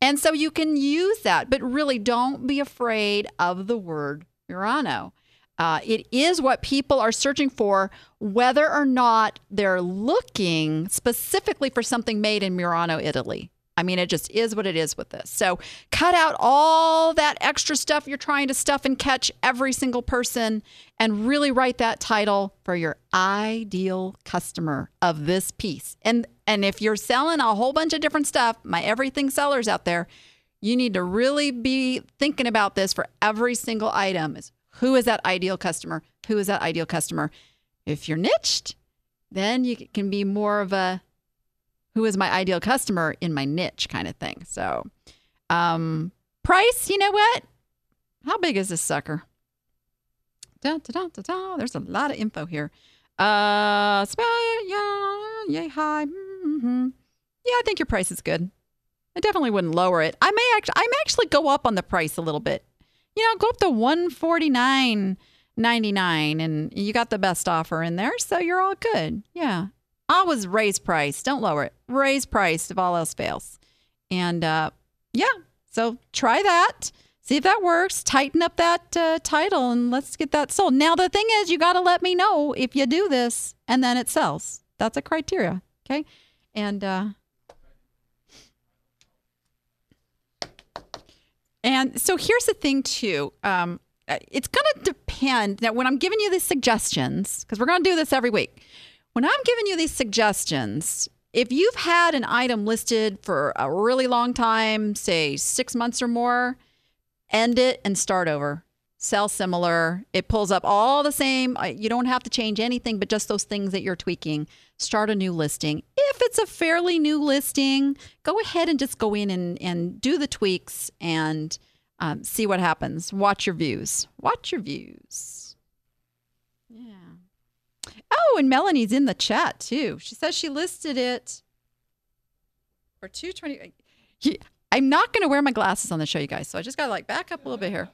And so you can use that, but really don't be afraid of the word Murano. Uh, it is what people are searching for, whether or not they're looking specifically for something made in Murano, Italy. I mean, it just is what it is with this. So cut out all that extra stuff you're trying to stuff and catch every single person and really write that title for your ideal customer of this piece. And and if you're selling a whole bunch of different stuff, my everything sellers out there, you need to really be thinking about this for every single item is who is that ideal customer? Who is that ideal customer? If you're niched, then you can be more of a who is my ideal customer in my niche kind of thing. So, um, price, you know what? How big is this sucker? Da, da, da, da. There's a lot of info here. Uh, yeah, yay high. hmm Yeah, I think your price is good. I definitely wouldn't lower it. I may actually, I may actually go up on the price a little bit. You know, go up to one forty nine ninety nine, and you got the best offer in there, so you're all good. Yeah, always raise price. Don't lower it. Raise price if all else fails. And uh, yeah, so try that. See if that works. Tighten up that uh, title and let's get that sold. Now, the thing is, you got to let me know if you do this and then it sells. That's a criteria. Okay. And, uh, and so here's the thing, too. Um, it's going to depend. Now, when I'm giving you these suggestions, because we're going to do this every week, when I'm giving you these suggestions, if you've had an item listed for a really long time, say six months or more, end it and start over. Sell similar. It pulls up all the same. You don't have to change anything but just those things that you're tweaking. Start a new listing. If it's a fairly new listing, go ahead and just go in and, and do the tweaks and um, see what happens. Watch your views. Watch your views. Yeah. Oh, and Melanie's in the chat too. She says she listed it for 220. Uh, I'm not going to wear my glasses on the show, you guys. So I just got to like back up a little bit here.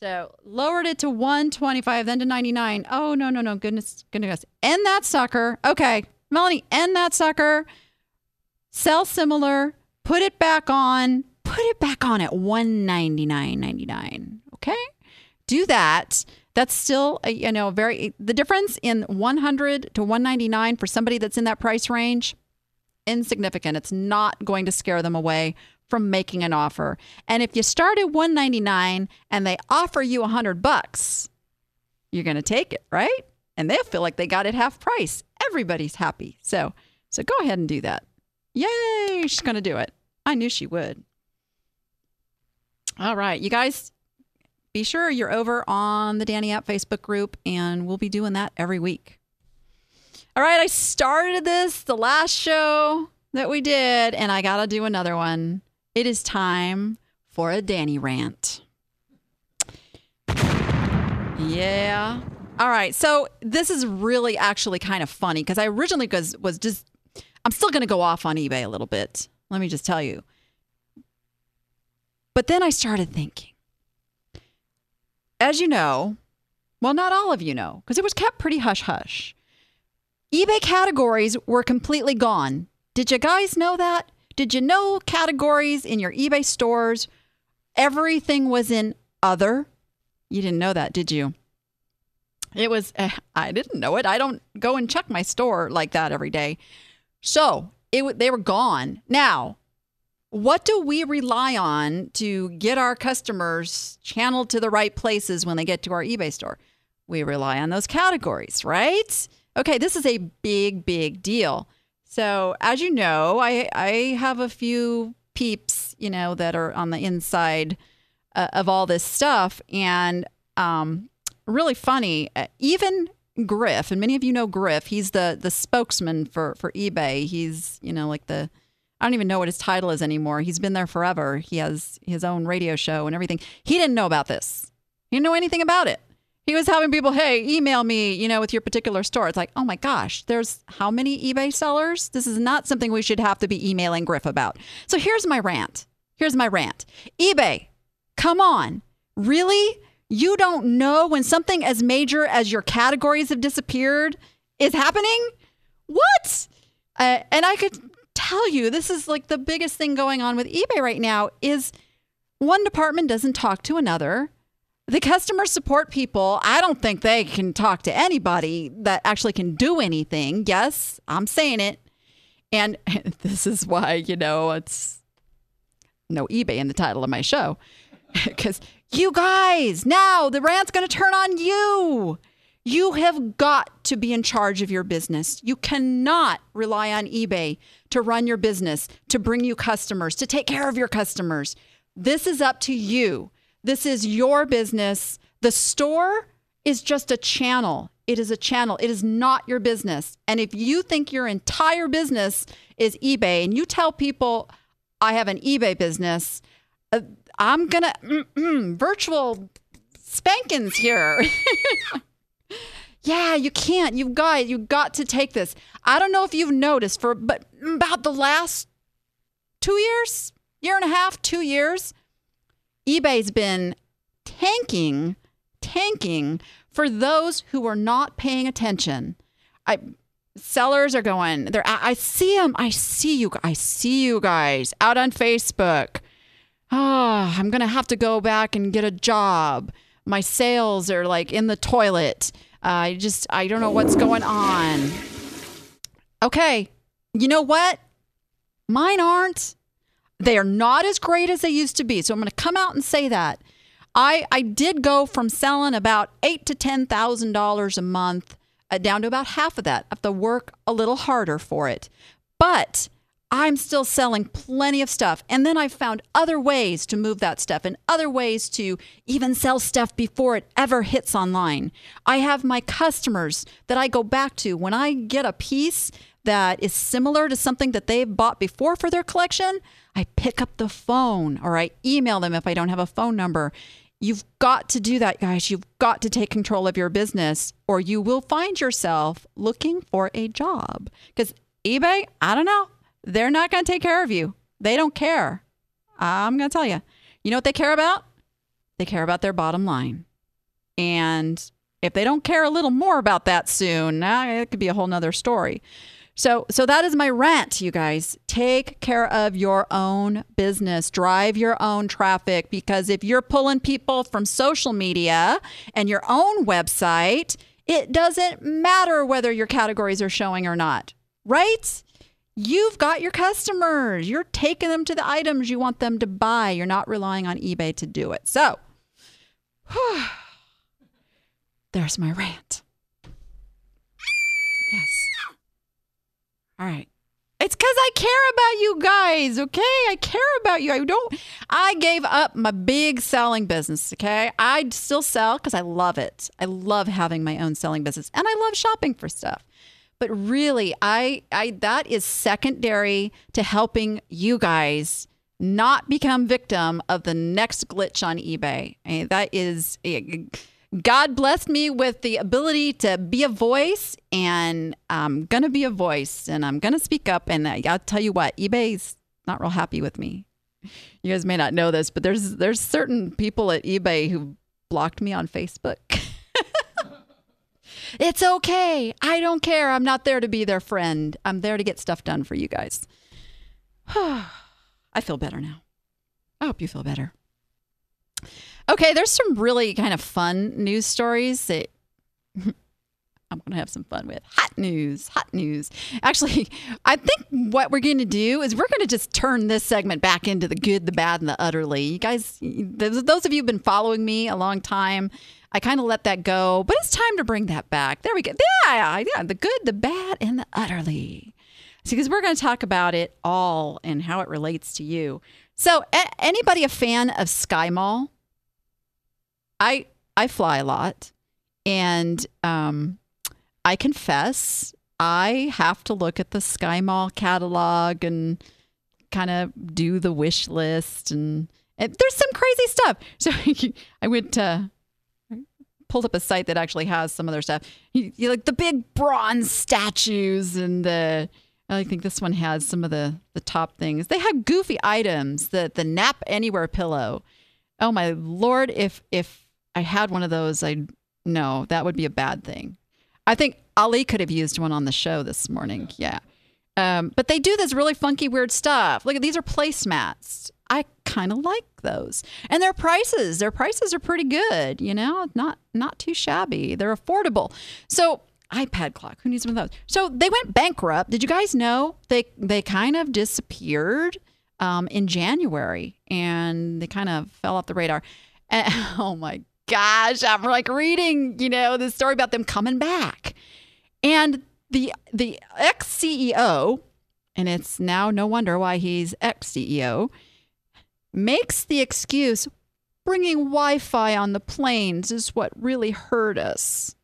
So lowered it to 125, then to 99. Oh, no, no, no. Goodness, goodness. End that sucker. Okay. Melanie, end that sucker. Sell similar. Put it back on. Put it back on at 199.99. Okay. Do that. That's still, a, you know, very, the difference in 100 to 199 for somebody that's in that price range, insignificant. It's not going to scare them away from making an offer. And if you start at 199 and they offer you 100 bucks, you're going to take it, right? And they'll feel like they got it half price. Everybody's happy. So, so go ahead and do that. Yay, she's going to do it. I knew she would. All right, you guys be sure you're over on the Danny App Facebook group and we'll be doing that every week. All right, I started this the last show that we did and I got to do another one. It is time for a Danny rant. Yeah. All right. So this is really actually kind of funny because I originally was was just I'm still going to go off on eBay a little bit. Let me just tell you. But then I started thinking. As you know, well not all of you know because it was kept pretty hush hush. eBay categories were completely gone. Did you guys know that? Did you know categories in your eBay stores everything was in other? You didn't know that, did you? It was, eh, I didn't know it. I don't go and check my store like that every day. So it, they were gone. Now, what do we rely on to get our customers channeled to the right places when they get to our eBay store? We rely on those categories, right? Okay, this is a big, big deal. So, as you know, I, I have a few peeps, you know, that are on the inside uh, of all this stuff. And um, really funny, uh, even Griff, and many of you know Griff, he's the the spokesman for, for eBay. He's, you know, like the, I don't even know what his title is anymore. He's been there forever. He has his own radio show and everything. He didn't know about this. He didn't know anything about it. He was having people, hey, email me, you know, with your particular store. It's like, oh my gosh, there's how many eBay sellers? This is not something we should have to be emailing Griff about. So here's my rant. Here's my rant. eBay, come on. Really? You don't know when something as major as your categories have disappeared is happening? What? Uh, and I could tell you, this is like the biggest thing going on with eBay right now is one department doesn't talk to another. The customer support people, I don't think they can talk to anybody that actually can do anything. Yes, I'm saying it. And this is why, you know, it's no eBay in the title of my show. Because you guys, now the rant's going to turn on you. You have got to be in charge of your business. You cannot rely on eBay to run your business, to bring you customers, to take care of your customers. This is up to you. This is your business. The store is just a channel. It is a channel. It is not your business. And if you think your entire business is eBay and you tell people, I have an eBay business, uh, I'm going to virtual spankings here. Yeah, you can't. You've got you've got to take this. I don't know if you've noticed for but about the last 2 years, year and a half, 2 years, eBay's been tanking, tanking for those who are not paying attention. I sellers are going. They're. I see them. I see you. I see you guys out on Facebook. Oh, I'm gonna have to go back and get a job. My sales are like in the toilet. Uh, I just. I don't know what's going on. Okay, you know what? Mine aren't. They are not as great as they used to be. So I'm going to come out and say that. I I did go from selling about eight to ten thousand dollars a month uh, down to about half of that. I have to work a little harder for it, but I'm still selling plenty of stuff. And then I've found other ways to move that stuff and other ways to even sell stuff before it ever hits online. I have my customers that I go back to when I get a piece that is similar to something that they've bought before for their collection. I pick up the phone or I email them if I don't have a phone number. You've got to do that, guys. You've got to take control of your business or you will find yourself looking for a job. Because eBay, I don't know, they're not going to take care of you. They don't care. I'm going to tell you. You know what they care about? They care about their bottom line. And if they don't care a little more about that soon, it could be a whole nother story. So, so that is my rant, you guys. Take care of your own business, drive your own traffic, because if you're pulling people from social media and your own website, it doesn't matter whether your categories are showing or not, right? You've got your customers. You're taking them to the items you want them to buy. You're not relying on eBay to do it. So, there's my rant. All right. It's because I care about you guys, okay? I care about you. I don't, I gave up my big selling business, okay? I still sell because I love it. I love having my own selling business and I love shopping for stuff. But really, I, I, that is secondary to helping you guys not become victim of the next glitch on eBay. I that is, eh, God blessed me with the ability to be a voice, and I'm going to be a voice, and I'm going to speak up. And I'll tell you what, eBay's not real happy with me. You guys may not know this, but there's there's certain people at eBay who blocked me on Facebook. it's okay. I don't care. I'm not there to be their friend. I'm there to get stuff done for you guys. I feel better now. I hope you feel better. Okay, there's some really kind of fun news stories that I'm going to have some fun with. Hot news, hot news. Actually, I think what we're going to do is we're going to just turn this segment back into the good, the bad, and the utterly. You guys, those of you who've been following me a long time, I kind of let that go, but it's time to bring that back. There we go. Yeah, yeah, the good, the bad, and the utterly. So, because we're going to talk about it all and how it relates to you. So, a- anybody a fan of SkyMall? I I fly a lot, and um, I confess I have to look at the SkyMall catalog and kind of do the wish list, and, and there's some crazy stuff. So I went to pulled up a site that actually has some other stuff. You, you like the big bronze statues and the I think this one has some of the the top things. They have goofy items. The the nap anywhere pillow. Oh my lord! If if I had one of those, I no, that would be a bad thing. I think Ali could have used one on the show this morning. Yeah. Um, but they do this really funky, weird stuff. Look at these are placemats. I kind of like those, and their prices. Their prices are pretty good. You know, not not too shabby. They're affordable. So iPad clock. Who needs one of those? So they went bankrupt. Did you guys know they they kind of disappeared um, in January, and they kind of fell off the radar. And, oh my gosh, I'm like reading, you know, the story about them coming back. And the the ex CEO, and it's now no wonder why he's ex CEO, makes the excuse bringing Wi-Fi on the planes is what really hurt us.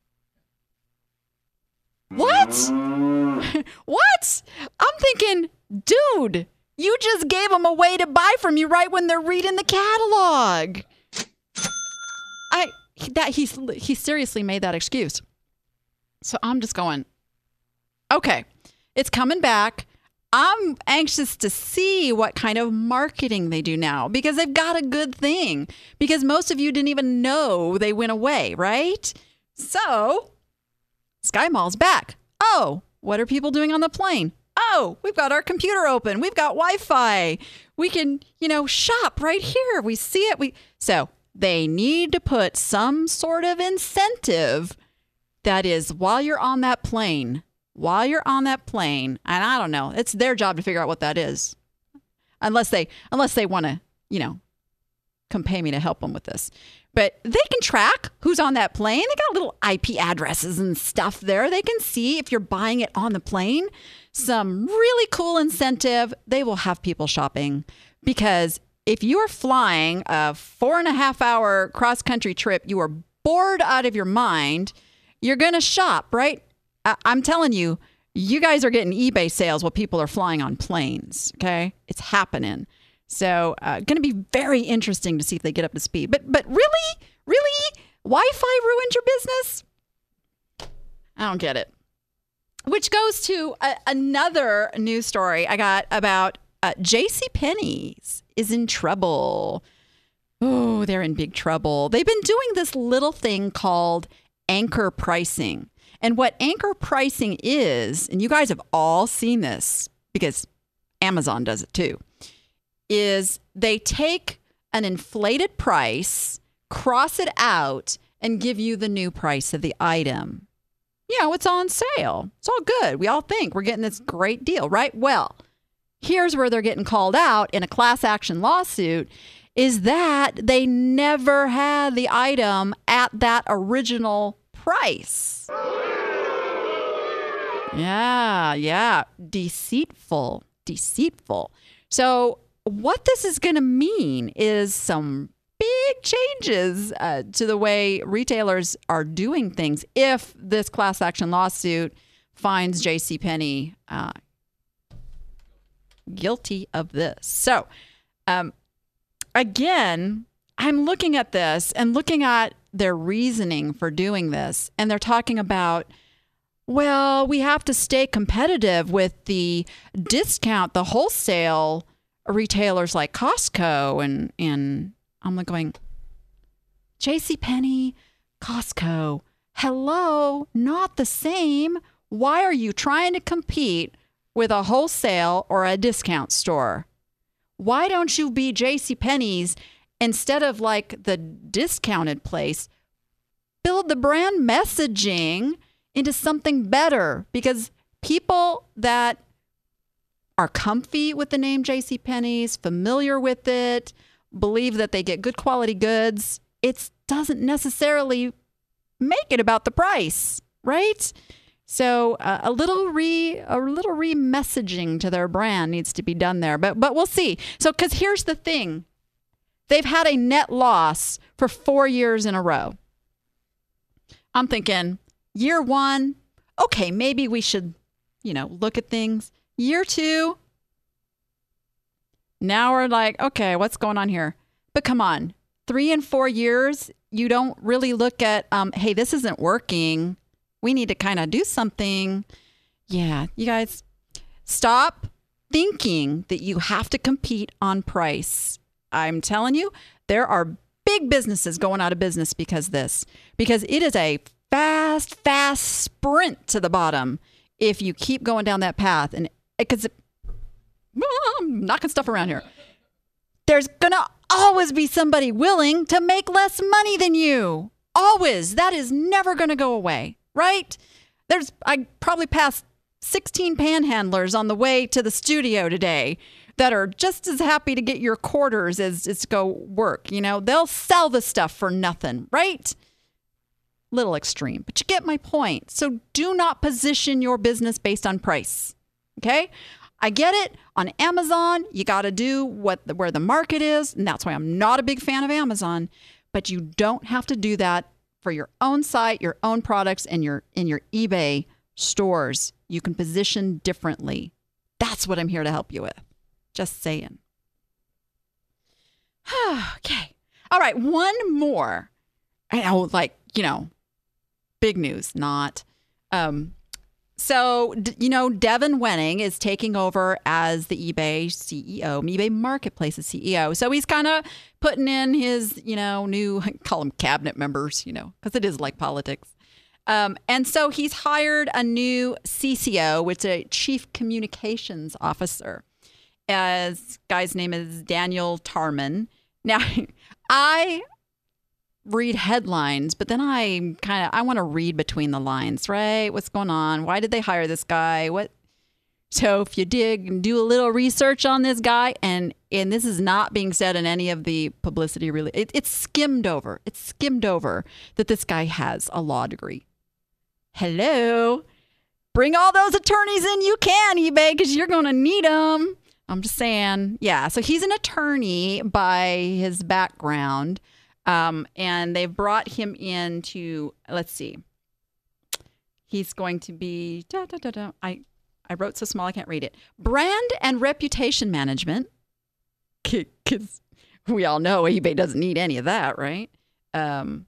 What? what? I'm thinking, dude, you just gave them a way to buy from you right when they're reading the catalog. That he's he seriously made that excuse. So I'm just going, okay, it's coming back. I'm anxious to see what kind of marketing they do now because they've got a good thing. Because most of you didn't even know they went away, right? So, SkyMall's back. Oh, what are people doing on the plane? Oh, we've got our computer open. We've got Wi-Fi. We can, you know, shop right here. We see it. We so they need to put some sort of incentive that is while you're on that plane, while you're on that plane, and I don't know, it's their job to figure out what that is. Unless they unless they want to, you know, come pay me to help them with this. But they can track who's on that plane. They got little IP addresses and stuff there. They can see if you're buying it on the plane. Some really cool incentive. They will have people shopping because if you are flying a four and a half hour cross country trip, you are bored out of your mind. You're going to shop, right? I- I'm telling you, you guys are getting eBay sales while people are flying on planes. Okay. It's happening. So, uh, going to be very interesting to see if they get up to speed. But, but really, really, Wi-Fi ruined your business? I don't get it. Which goes to a, another news story I got about uh, J.C. Penney's is in trouble. Oh, they're in big trouble. They've been doing this little thing called anchor pricing. And what anchor pricing is, and you guys have all seen this because Amazon does it too is they take an inflated price, cross it out, and give you the new price of the item. You know, it's on sale. It's all good. We all think we're getting this great deal, right? Well, here's where they're getting called out in a class action lawsuit is that they never had the item at that original price. Yeah, yeah. Deceitful, deceitful. So what this is going to mean is some big changes uh, to the way retailers are doing things if this class action lawsuit finds JCPenney uh, guilty of this. So, um, again, I'm looking at this and looking at their reasoning for doing this, and they're talking about well, we have to stay competitive with the discount, the wholesale retailers like Costco and and I'm like going J.C. Penney, Costco. Hello, not the same. Why are you trying to compete with a wholesale or a discount store? Why don't you be J.C. Penney's instead of like the discounted place? Build the brand messaging into something better because people that are comfy with the name J.C. Penney's, familiar with it, believe that they get good quality goods, it doesn't necessarily make it about the price, right? So uh, a little re a little re-messaging to their brand needs to be done there. But but we'll see. So cuz here's the thing. They've had a net loss for 4 years in a row. I'm thinking year 1, okay, maybe we should, you know, look at things. Year two, now we're like, okay, what's going on here? But come on, three and four years, you don't really look at, um, hey, this isn't working. We need to kind of do something. Yeah, you guys, stop thinking that you have to compete on price. I'm telling you, there are big businesses going out of business because this, because it is a fast, fast sprint to the bottom if you keep going down that path. And because I'm knocking stuff around here. There's gonna always be somebody willing to make less money than you. Always. That is never gonna go away, right? There's I probably passed 16 panhandlers on the way to the studio today that are just as happy to get your quarters as, as to go work. You know, they'll sell the stuff for nothing, right? Little extreme, but you get my point. So do not position your business based on price. Okay. I get it. On Amazon, you got to do what the, where the market is, and that's why I'm not a big fan of Amazon. But you don't have to do that for your own site, your own products, and your in your eBay stores. You can position differently. That's what I'm here to help you with. Just saying. okay. All right. One more. I know, like you know, big news, not Um, so, you know, Devin Wenig is taking over as the eBay CEO, eBay Marketplace's CEO. So he's kind of putting in his, you know, new, call them cabinet members, you know, because it is like politics. Um, and so he's hired a new CCO, which is a Chief Communications Officer. As guy's name is Daniel Tarman. Now, I read headlines, but then I kind of I want to read between the lines, right? What's going on? Why did they hire this guy? What? So if you dig and do a little research on this guy, and and this is not being said in any of the publicity, really, it, it's skimmed over. It's skimmed over that this guy has a law degree. Hello, bring all those attorneys in you can, eBay, because you're going to need them. I'm just saying, yeah. So he's an attorney by his background. Um, and they've brought him in to let's see. He's going to be da, da, da. I I wrote so small I can't read it. Brand and reputation management. Because we all know eBay doesn't need any of that, right? Um,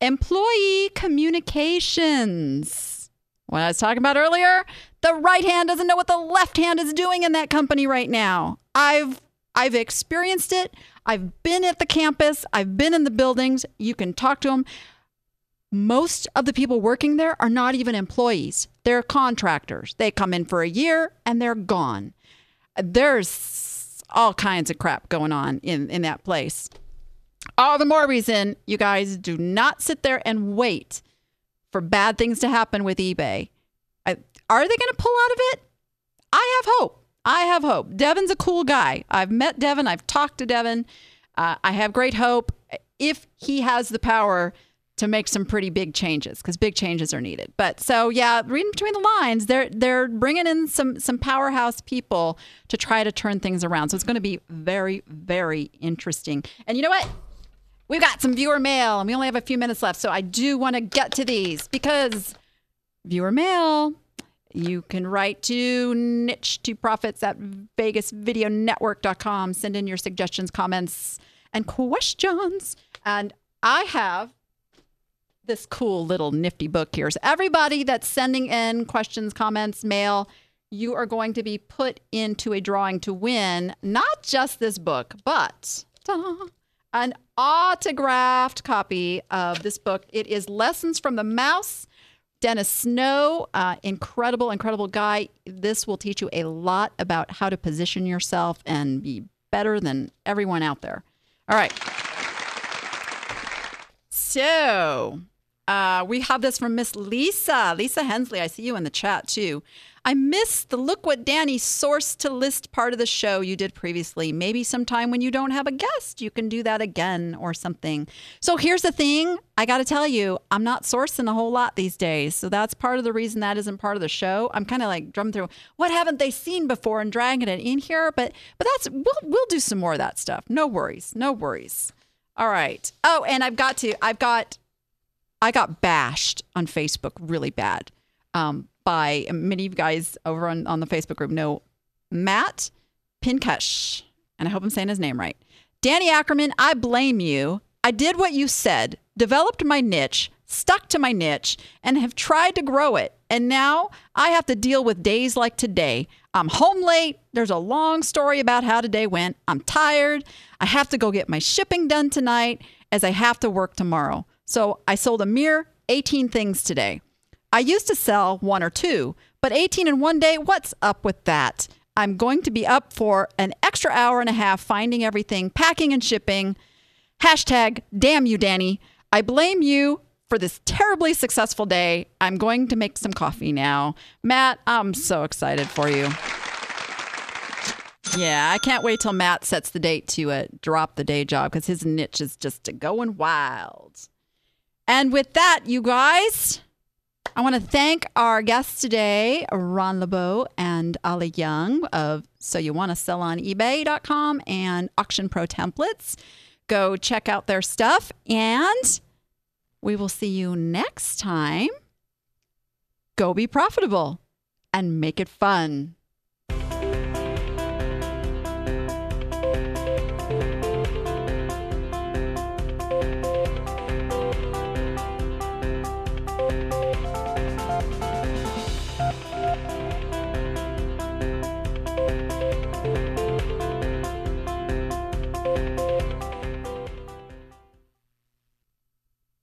employee communications. What I was talking about earlier, the right hand doesn't know what the left hand is doing in that company right now. I've I've experienced it. I've been at the campus, I've been in the buildings. You can talk to them. Most of the people working there are not even employees, they're contractors. They come in for a year and they're gone. There's all kinds of crap going on in, in that place. All the more reason you guys do not sit there and wait for bad things to happen with eBay. I, are they going to pull out of it? I have hope. I have hope. Devin's a cool guy. I've met Devin. I've talked to Devin. Uh, I have great hope if he has the power to make some pretty big changes because big changes are needed. But so yeah, reading between the lines, they're they're bringing in some some powerhouse people to try to turn things around. So it's going to be very very interesting. And you know what? We've got some viewer mail, and we only have a few minutes left, so I do want to get to these because viewer mail you can write to niche to profits at vegasvideonetwork.com. Send in your suggestions, comments, and questions. And I have this cool little nifty book here. So, everybody that's sending in questions, comments, mail, you are going to be put into a drawing to win not just this book, but an autographed copy of this book. It is Lessons from the Mouse Dennis Snow, uh, incredible, incredible guy. This will teach you a lot about how to position yourself and be better than everyone out there. All right. So uh, we have this from Miss Lisa. Lisa Hensley, I see you in the chat too. I missed the look what Danny sourced to list part of the show you did previously. Maybe sometime when you don't have a guest, you can do that again or something. So here's the thing I got to tell you, I'm not sourcing a whole lot these days. So that's part of the reason that isn't part of the show. I'm kind of like drumming through what haven't they seen before and dragging it in here. But but that's we'll we'll do some more of that stuff. No worries. No worries. All right. Oh, and I've got to, I've got, I got bashed on Facebook really bad. Um, by many of you guys over on, on the Facebook group know Matt Pinkesh, and I hope I'm saying his name right. Danny Ackerman, I blame you. I did what you said, developed my niche, stuck to my niche, and have tried to grow it. And now I have to deal with days like today. I'm home late. There's a long story about how today went. I'm tired. I have to go get my shipping done tonight as I have to work tomorrow. So I sold a mere 18 things today. I used to sell one or two, but 18 in one day, what's up with that? I'm going to be up for an extra hour and a half finding everything, packing and shipping. Hashtag, damn you, Danny. I blame you for this terribly successful day. I'm going to make some coffee now. Matt, I'm so excited for you. Yeah, I can't wait till Matt sets the date to uh, drop the day job because his niche is just going wild. And with that, you guys, I want to thank our guests today, Ron LeBeau and Ali Young of So You Want to Sell on eBay.com and Auction Pro Templates. Go check out their stuff, and we will see you next time. Go be profitable and make it fun.